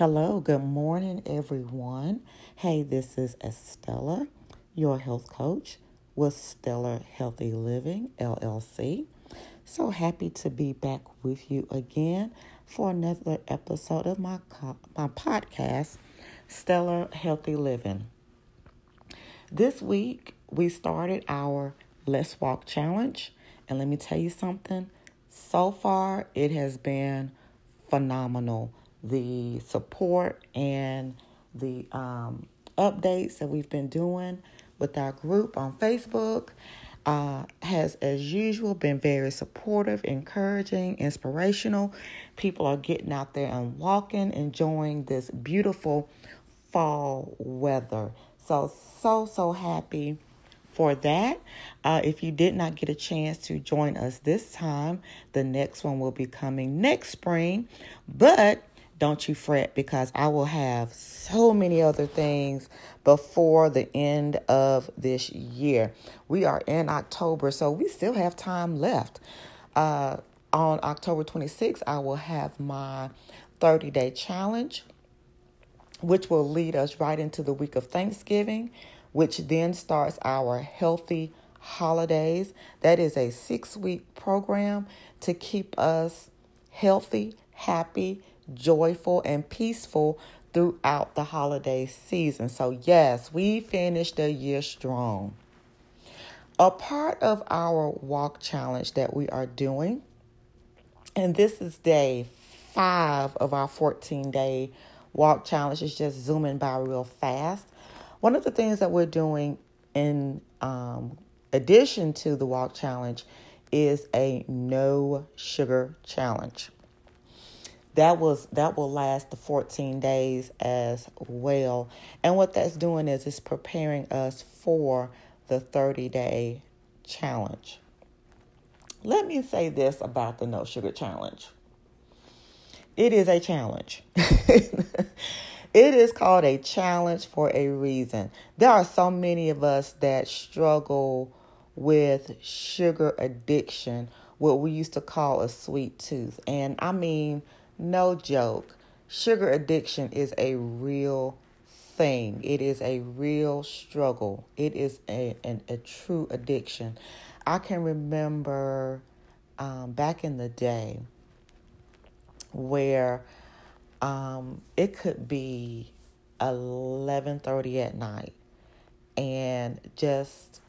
Hello, good morning, everyone. Hey, this is Estella, your health coach with Stellar Healthy Living LLC. So happy to be back with you again for another episode of my my podcast, Stellar Healthy Living. This week we started our Let's Walk challenge, and let me tell you something. So far, it has been phenomenal the support and the um, updates that we've been doing with our group on Facebook uh, has, as usual, been very supportive, encouraging, inspirational. People are getting out there and walking, enjoying this beautiful fall weather. So, so, so happy for that. Uh, if you did not get a chance to join us this time, the next one will be coming next spring. But don't you fret because I will have so many other things before the end of this year. We are in October, so we still have time left. Uh, on October 26th, I will have my 30 day challenge, which will lead us right into the week of Thanksgiving, which then starts our healthy holidays. That is a six week program to keep us healthy, happy, joyful, and peaceful throughout the holiday season. So, yes, we finished the year strong. A part of our walk challenge that we are doing, and this is day five of our 14 day walk challenge, is just zooming by real fast. One of the things that we're doing in um, addition to the walk challenge is a no sugar challenge that was that will last the 14 days as well. And what that's doing is it's preparing us for the 30 day challenge. Let me say this about the no sugar challenge. It is a challenge. It is called a challenge for a reason. There are so many of us that struggle with sugar addiction what we used to call a sweet tooth. And i mean no joke. Sugar addiction is a real thing. It is a real struggle. It is a, a, a true addiction. I can remember um, back in the day where um, it could be 11:30 at night and just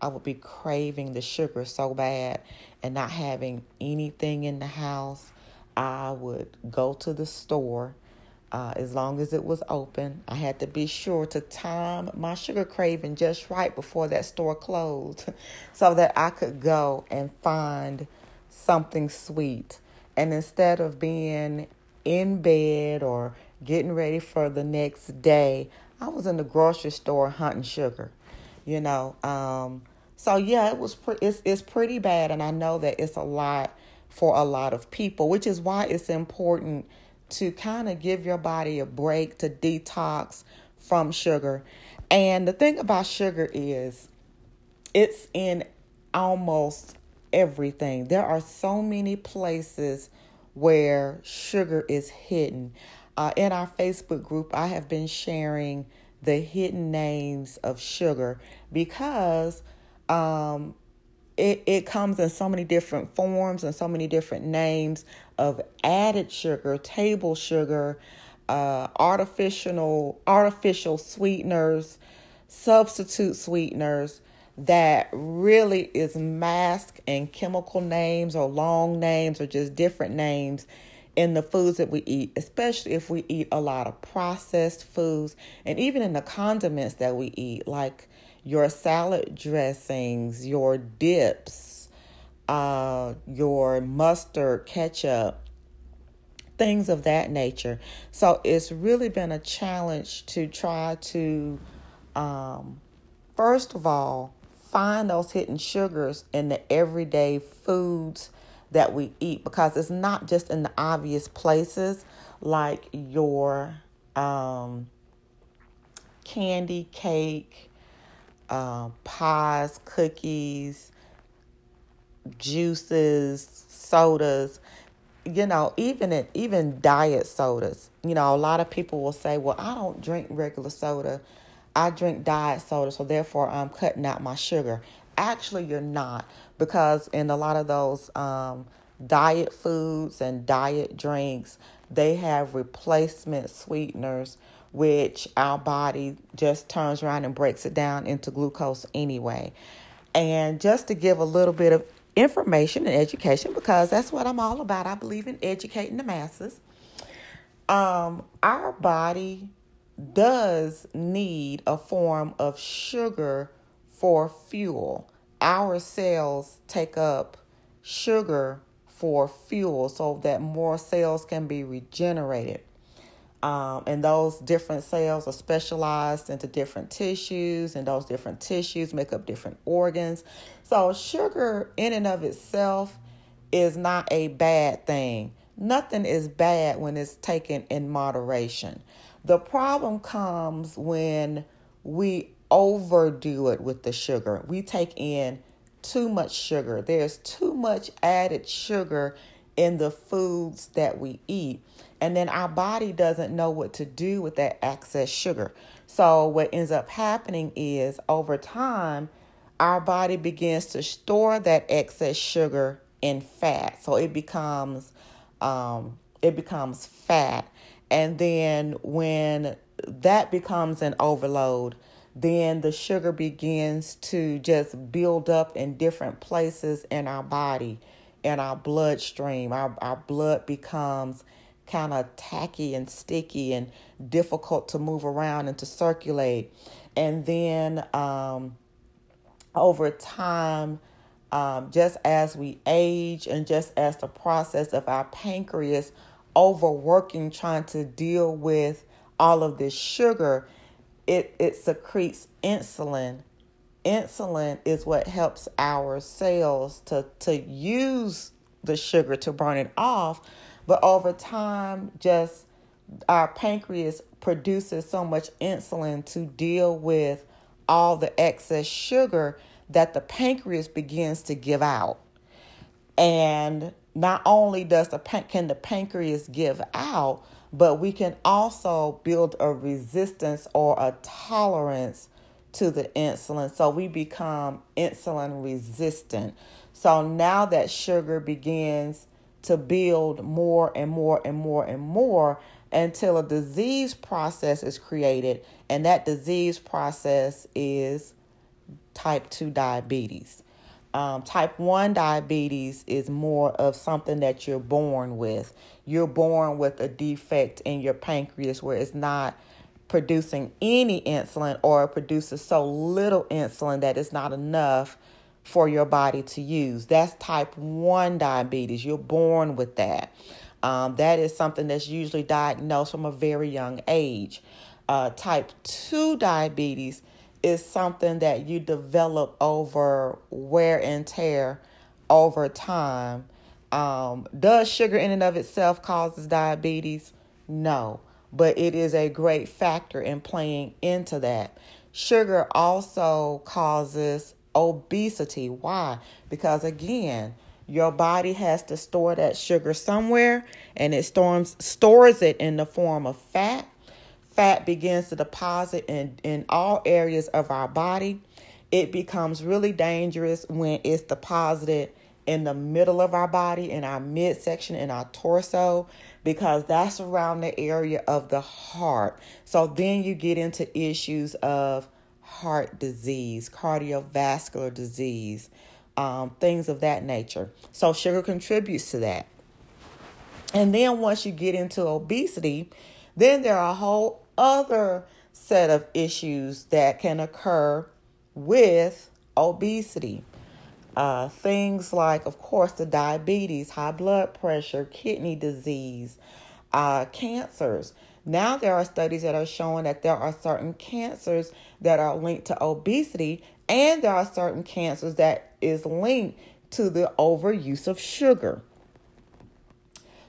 I would be craving the sugar so bad and not having anything in the house I would go to the store uh, as long as it was open. I had to be sure to time my sugar craving just right before that store closed so that I could go and find something sweet. And instead of being in bed or getting ready for the next day, I was in the grocery store hunting sugar, you know. Um, so yeah, it was pre- it's it's pretty bad, and I know that it's a lot for a lot of people, which is why it's important to kind of give your body a break to detox from sugar. And the thing about sugar is it's in almost everything. There are so many places where sugar is hidden. Uh, in our Facebook group, I have been sharing the hidden names of sugar because um, it, it comes in so many different forms and so many different names of added sugar, table sugar, uh, artificial artificial sweeteners, substitute sweeteners that really is masked in chemical names or long names or just different names in the foods that we eat, especially if we eat a lot of processed foods and even in the condiments that we eat, like your salad dressings, your dips, uh, your mustard, ketchup, things of that nature. So it's really been a challenge to try to, um, first of all, find those hidden sugars in the everyday foods that we eat because it's not just in the obvious places like your um, candy, cake, uh, pies, cookies, juices, sodas. you know, even in, even diet sodas, you know, a lot of people will say, "Well, I don't drink regular soda. I drink diet soda, so therefore I'm cutting out my sugar." Actually, you're not because in a lot of those um, diet foods and diet drinks, they have replacement sweeteners, which our body just turns around and breaks it down into glucose anyway. And just to give a little bit of information and education, because that's what I'm all about, I believe in educating the masses. Um, our body does need a form of sugar for fuel. Our cells take up sugar for fuel so that more cells can be regenerated. Um, and those different cells are specialized into different tissues, and those different tissues make up different organs. So, sugar in and of itself is not a bad thing. Nothing is bad when it's taken in moderation. The problem comes when we overdo it with the sugar. We take in too much sugar. There's too much added sugar in the foods that we eat. And then our body doesn't know what to do with that excess sugar. So, what ends up happening is over time, our body begins to store that excess sugar in fat. So, it becomes um, it becomes fat. And then when that becomes an overload, then the sugar begins to just build up in different places in our body, in our bloodstream. Our, our blood becomes kind of tacky and sticky and difficult to move around and to circulate. And then um, over time, um, just as we age and just as the process of our pancreas overworking, trying to deal with all of this sugar, it, it secretes insulin. Insulin is what helps our cells to, to use the sugar to burn it off. But over time, just our pancreas produces so much insulin to deal with all the excess sugar that the pancreas begins to give out. And not only does the can the pancreas give out, but we can also build a resistance or a tolerance to the insulin. So we become insulin resistant. So now that sugar begins to build more and more and more and more until a disease process is created, and that disease process is type 2 diabetes. Um, type 1 diabetes is more of something that you're born with. You're born with a defect in your pancreas where it's not producing any insulin or produces so little insulin that it's not enough for your body to use. That's type 1 diabetes. You're born with that. Um, that is something that's usually diagnosed from a very young age. Uh, type 2 diabetes is something that you develop over wear and tear over time. Um, does sugar in and of itself causes diabetes? No, but it is a great factor in playing into that. Sugar also causes obesity. Why? Because again, your body has to store that sugar somewhere and it stores stores it in the form of fat fat begins to deposit in, in all areas of our body. It becomes really dangerous when it's deposited in the middle of our body, in our midsection, in our torso, because that's around the area of the heart. So then you get into issues of heart disease, cardiovascular disease, um, things of that nature. So sugar contributes to that. And then once you get into obesity, then there are a whole other set of issues that can occur with obesity. Uh, things like, of course, the diabetes, high blood pressure, kidney disease, uh, cancers. Now, there are studies that are showing that there are certain cancers that are linked to obesity, and there are certain cancers that is linked to the overuse of sugar.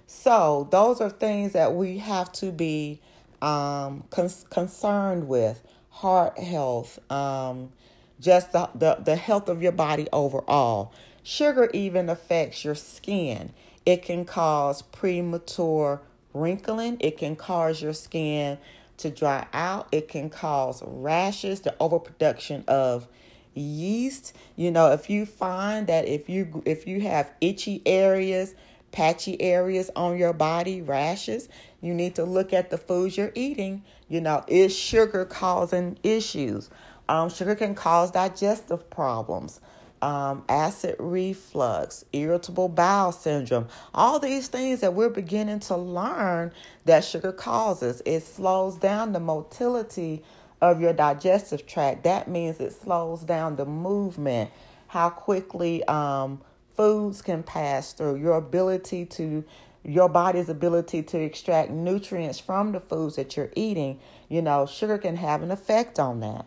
So, those are things that we have to be um, con- concerned with heart health, um, just the, the, the health of your body overall. Sugar even affects your skin. It can cause premature wrinkling. It can cause your skin to dry out. It can cause rashes, the overproduction of yeast. You know, if you find that if you if you have itchy areas, patchy areas on your body, rashes, you need to look at the foods you're eating. You know, is sugar causing issues? Um, sugar can cause digestive problems um, acid reflux, irritable bowel syndrome, all these things that we're beginning to learn that sugar causes. It slows down the motility of your digestive tract. That means it slows down the movement, how quickly um, foods can pass through, your ability to your body's ability to extract nutrients from the foods that you're eating, you know, sugar can have an effect on that.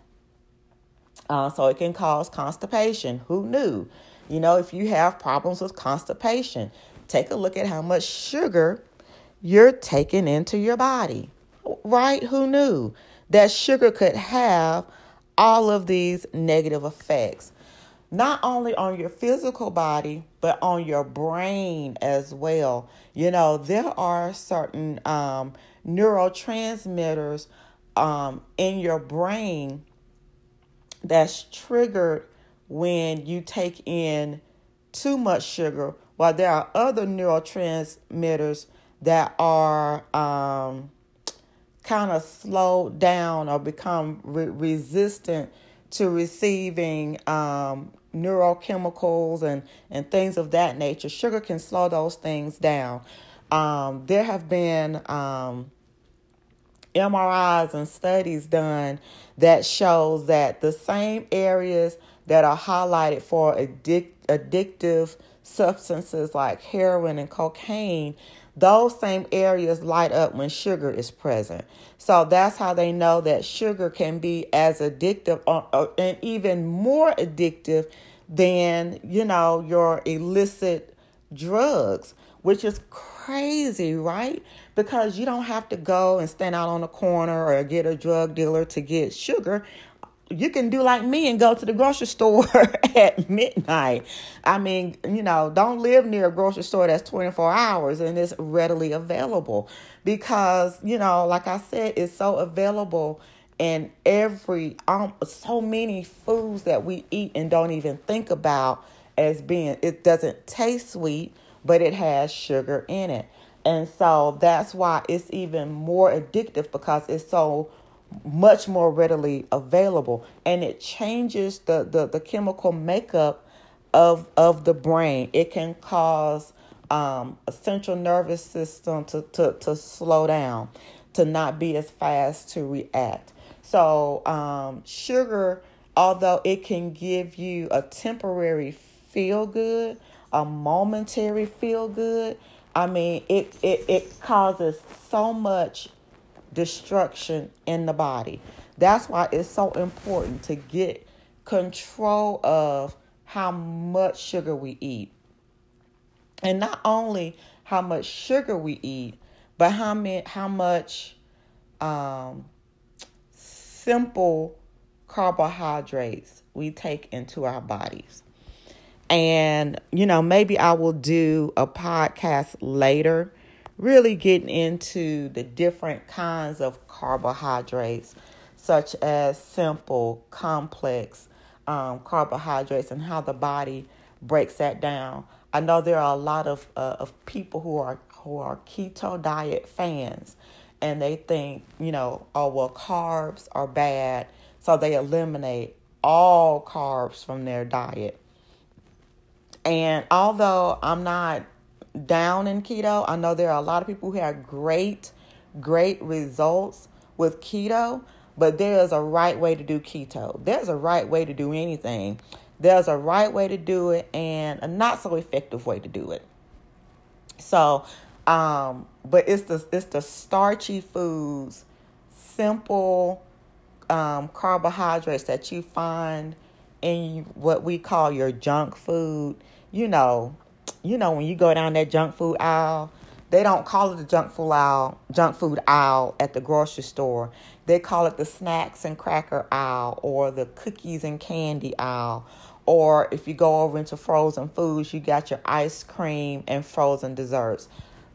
Uh, so it can cause constipation. Who knew? You know, if you have problems with constipation, take a look at how much sugar you're taking into your body. Right? Who knew that sugar could have all of these negative effects? Not only on your physical body, but on your brain as well. You know, there are certain um, neurotransmitters um, in your brain that's triggered when you take in too much sugar, while there are other neurotransmitters that are um, kind of slowed down or become re- resistant to receiving um, neurochemicals and, and things of that nature. Sugar can slow those things down. Um, there have been um, MRIs and studies done that shows that the same areas that are highlighted for addic- addictive substances like heroin and cocaine, those same areas light up when sugar is present. So that's how they know that sugar can be as addictive or, or, and even more addictive than, you know, your illicit drugs, which is crazy, right? Because you don't have to go and stand out on the corner or get a drug dealer to get sugar. You can do like me and go to the grocery store at midnight. I mean, you know, don't live near a grocery store that's 24 hours and it's readily available because, you know, like I said, it's so available and every um so many foods that we eat and don't even think about as being it doesn't taste sweet but it has sugar in it. And so that's why it's even more addictive because it's so much more readily available and it changes the, the, the chemical makeup of of the brain. It can cause um, a central nervous system to, to, to slow down, to not be as fast to react. So um, sugar, although it can give you a temporary feel good, a momentary feel good, I mean, it, it, it causes so much destruction in the body. That's why it's so important to get control of how much sugar we eat. And not only how much sugar we eat, but how many, how much um, simple carbohydrates we take into our bodies. And, you know, maybe I will do a podcast later, really getting into the different kinds of carbohydrates, such as simple, complex um, carbohydrates, and how the body breaks that down. I know there are a lot of, uh, of people who are who are keto diet fans, and they think, you know, oh, well, carbs are bad, so they eliminate all carbs from their diet. And although I'm not down in keto, I know there are a lot of people who have great, great results with keto, but there is a right way to do keto. There's a right way to do anything. There's a right way to do it and a not so effective way to do it. So, um, but it's the it's the starchy foods, simple um, carbohydrates that you find in what we call your junk food you know, you know when you go down that junk food aisle, they don't call it the junk food aisle, junk food aisle at the grocery store. They call it the snacks and cracker aisle or the cookies and candy aisle or if you go over into frozen foods, you got your ice cream and frozen desserts.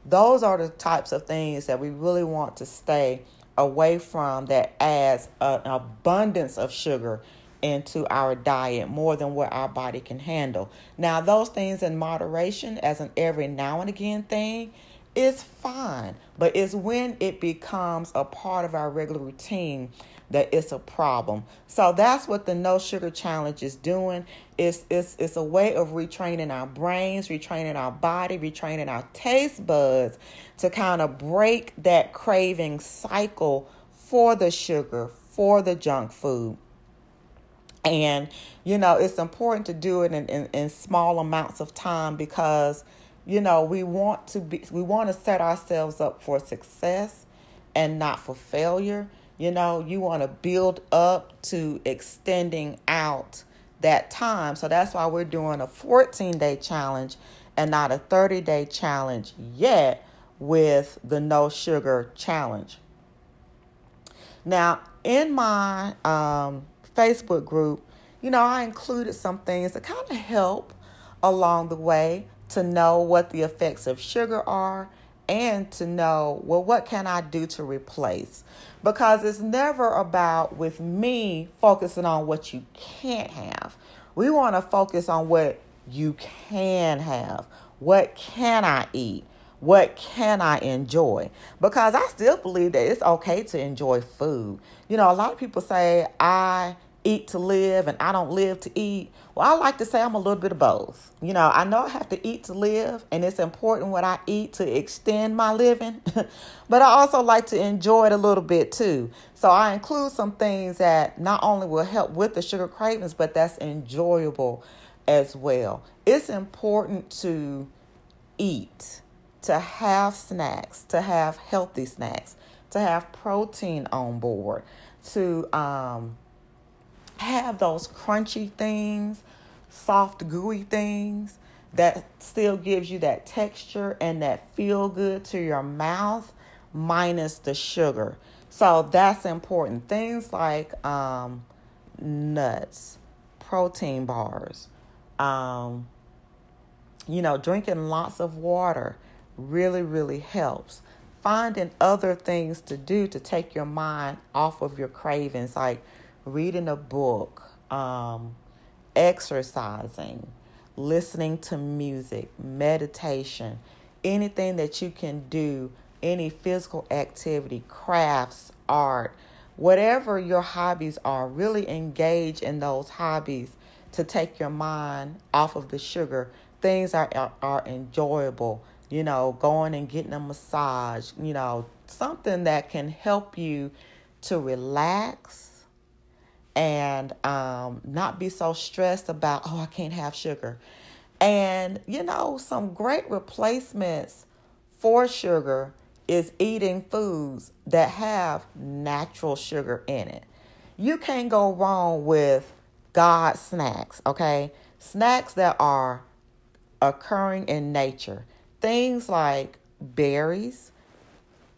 Those are the types of things that we really want to stay away from that adds an abundance of sugar into our diet more than what our body can handle. Now, those things in moderation, as an every now and again thing, is fine, but it's when it becomes a part of our regular routine that it's a problem. So that's what the no sugar challenge is doing. It's it's it's a way of retraining our brains, retraining our body, retraining our taste buds to kind of break that craving cycle for the sugar, for the junk food. And you know, it's important to do it in, in, in small amounts of time because you know we want to be we want to set ourselves up for success and not for failure. You know you want to build up to extending out that time. So that's why we're doing a 14 day challenge and not a 30 day challenge yet with the no sugar challenge. Now in my um, facebook group you know i included some things to kind of help along the way to know what the effects of sugar are and to know, well, what can I do to replace? Because it's never about, with me, focusing on what you can't have. We want to focus on what you can have. What can I eat? What can I enjoy? Because I still believe that it's okay to enjoy food. You know, a lot of people say, I eat to live and I don't live to eat. Well, I like to say I'm a little bit of both. You know, I know I have to eat to live, and it's important what I eat to extend my living, but I also like to enjoy it a little bit too. So I include some things that not only will help with the sugar cravings, but that's enjoyable as well. It's important to eat, to have snacks, to have healthy snacks, to have protein on board, to um, have those crunchy things, soft, gooey things that still gives you that texture and that feel good to your mouth, minus the sugar. So that's important. Things like um, nuts, protein bars, um, you know, drinking lots of water really, really helps. Finding other things to do to take your mind off of your cravings, like reading a book, um, exercising, listening to music, meditation, anything that you can do, any physical activity, crafts, art, whatever your hobbies are, really engage in those hobbies to take your mind off of the sugar. Things are, are, are enjoyable, you know, going and getting a massage, you know, something that can help you to relax and um, not be so stressed about, oh, I can't have sugar. And, you know, some great replacements for sugar is eating foods that have natural sugar in it. You can't go wrong with God snacks, okay? Snacks that are occurring in nature. Things like berries.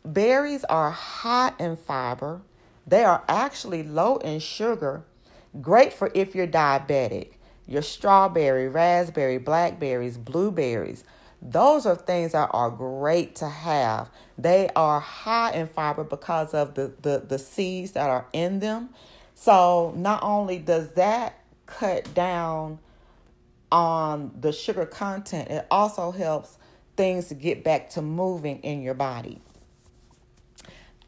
Berries are high in fiber they are actually low in sugar, great for if you're diabetic. Your strawberry, raspberry, blackberries, blueberries, those are things that are great to have. They are high in fiber because of the, the, the seeds that are in them. So, not only does that cut down on the sugar content, it also helps things to get back to moving in your body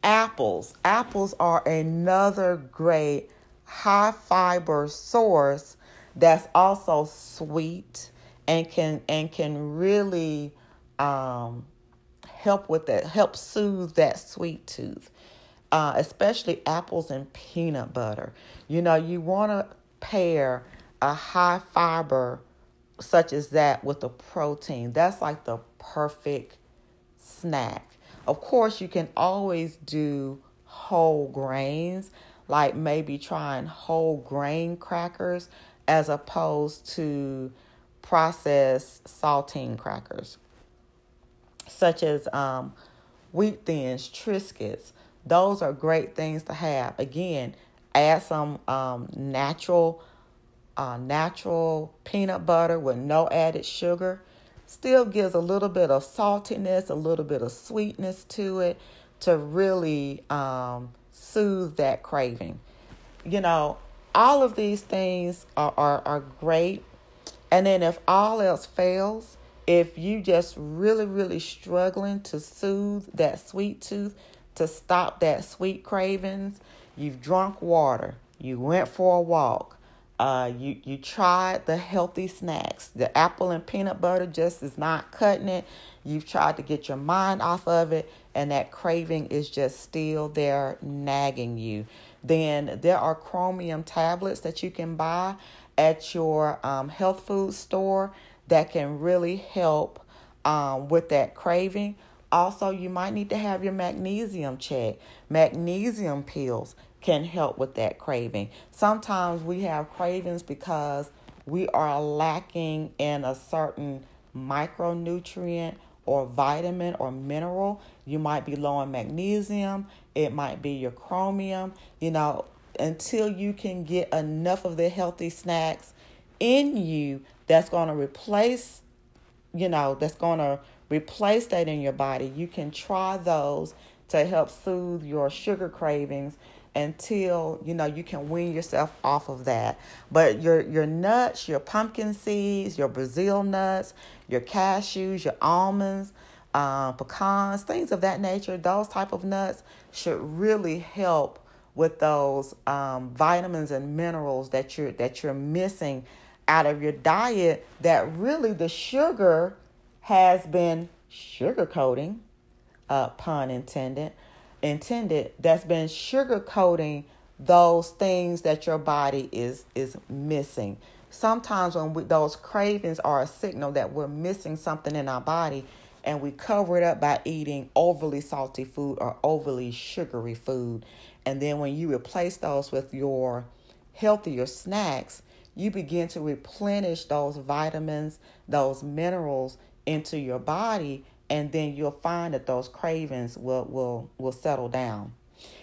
apples. Apples are another great high fiber source that's also sweet and can and can really um, help with that, help soothe that sweet tooth. Uh, especially apples and peanut butter. You know, you want to pair a high fiber such as that with a protein. That's like the perfect snack. Of course, you can always do whole grains, like maybe trying whole grain crackers as opposed to processed saltine crackers, such as um, wheat thins, Triscuits. Those are great things to have. Again, add some um, natural uh, natural peanut butter with no added sugar. Still gives a little bit of saltiness, a little bit of sweetness to it to really um, soothe that craving. You know, all of these things are, are, are great. And then if all else fails, if you just really, really struggling to soothe that sweet tooth, to stop that sweet cravings, you've drunk water, you went for a walk, uh, you you tried the healthy snacks. The apple and peanut butter just is not cutting it. You've tried to get your mind off of it, and that craving is just still there nagging you. Then there are chromium tablets that you can buy at your um, health food store that can really help um, with that craving. Also, you might need to have your magnesium checked. Magnesium pills can help with that craving. Sometimes we have cravings because we are lacking in a certain micronutrient or vitamin or mineral. You might be low in magnesium, it might be your chromium. You know, until you can get enough of the healthy snacks in you that's going to replace, you know, that's going to replace that in your body, you can try those to help soothe your sugar cravings until you know you can wean yourself off of that. But your your nuts, your pumpkin seeds, your Brazil nuts, your cashews, your almonds, uh, pecans, things of that nature, those type of nuts should really help with those um, vitamins and minerals that you're that you're missing out of your diet. That really the sugar has been sugarcoating, uh, pun intended intended that's been sugarcoating those things that your body is is missing. Sometimes when we, those cravings are a signal that we're missing something in our body and we cover it up by eating overly salty food or overly sugary food. And then when you replace those with your healthier snacks you begin to replenish those vitamins those minerals into your body and then you'll find that those cravings will will will settle down.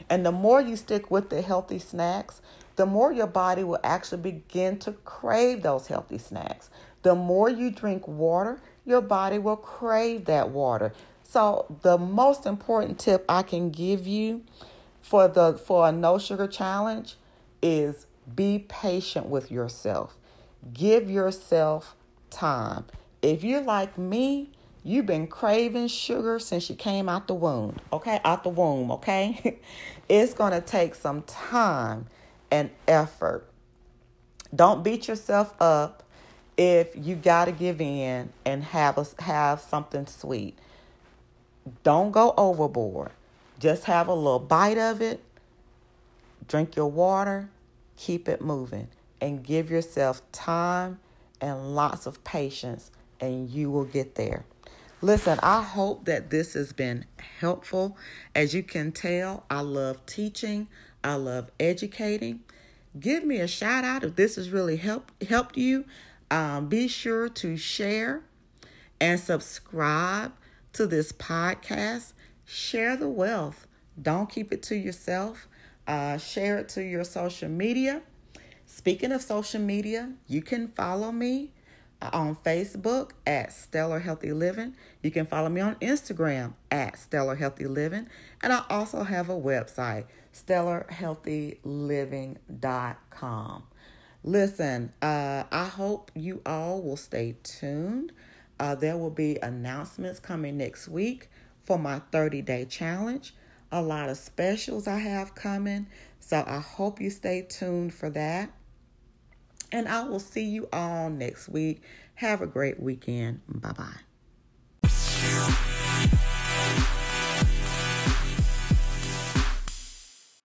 And the more you stick with the healthy snacks, the more your body will actually begin to crave those healthy snacks. The more you drink water, your body will crave that water. So the most important tip I can give you for the for a no sugar challenge is be patient with yourself. Give yourself time. If you're like me, You've been craving sugar since you came out the womb, okay? Out the womb, okay? it's going to take some time and effort. Don't beat yourself up if you got to give in and have a, have something sweet. Don't go overboard. Just have a little bite of it. Drink your water, keep it moving, and give yourself time and lots of patience, and you will get there. Listen, I hope that this has been helpful. As you can tell, I love teaching, I love educating. Give me a shout out if this has really helped helped you. Um, be sure to share and subscribe to this podcast. Share the wealth. Don't keep it to yourself. Uh, share it to your social media. Speaking of social media, you can follow me on Facebook at Stellar Healthy Living. You can follow me on Instagram at Stellar Healthy Living. And I also have a website, stellarhealthyliving.com. Listen, uh, I hope you all will stay tuned. Uh, there will be announcements coming next week for my 30 day challenge. A lot of specials I have coming. So I hope you stay tuned for that. And I will see you all next week. Have a great weekend. Bye bye.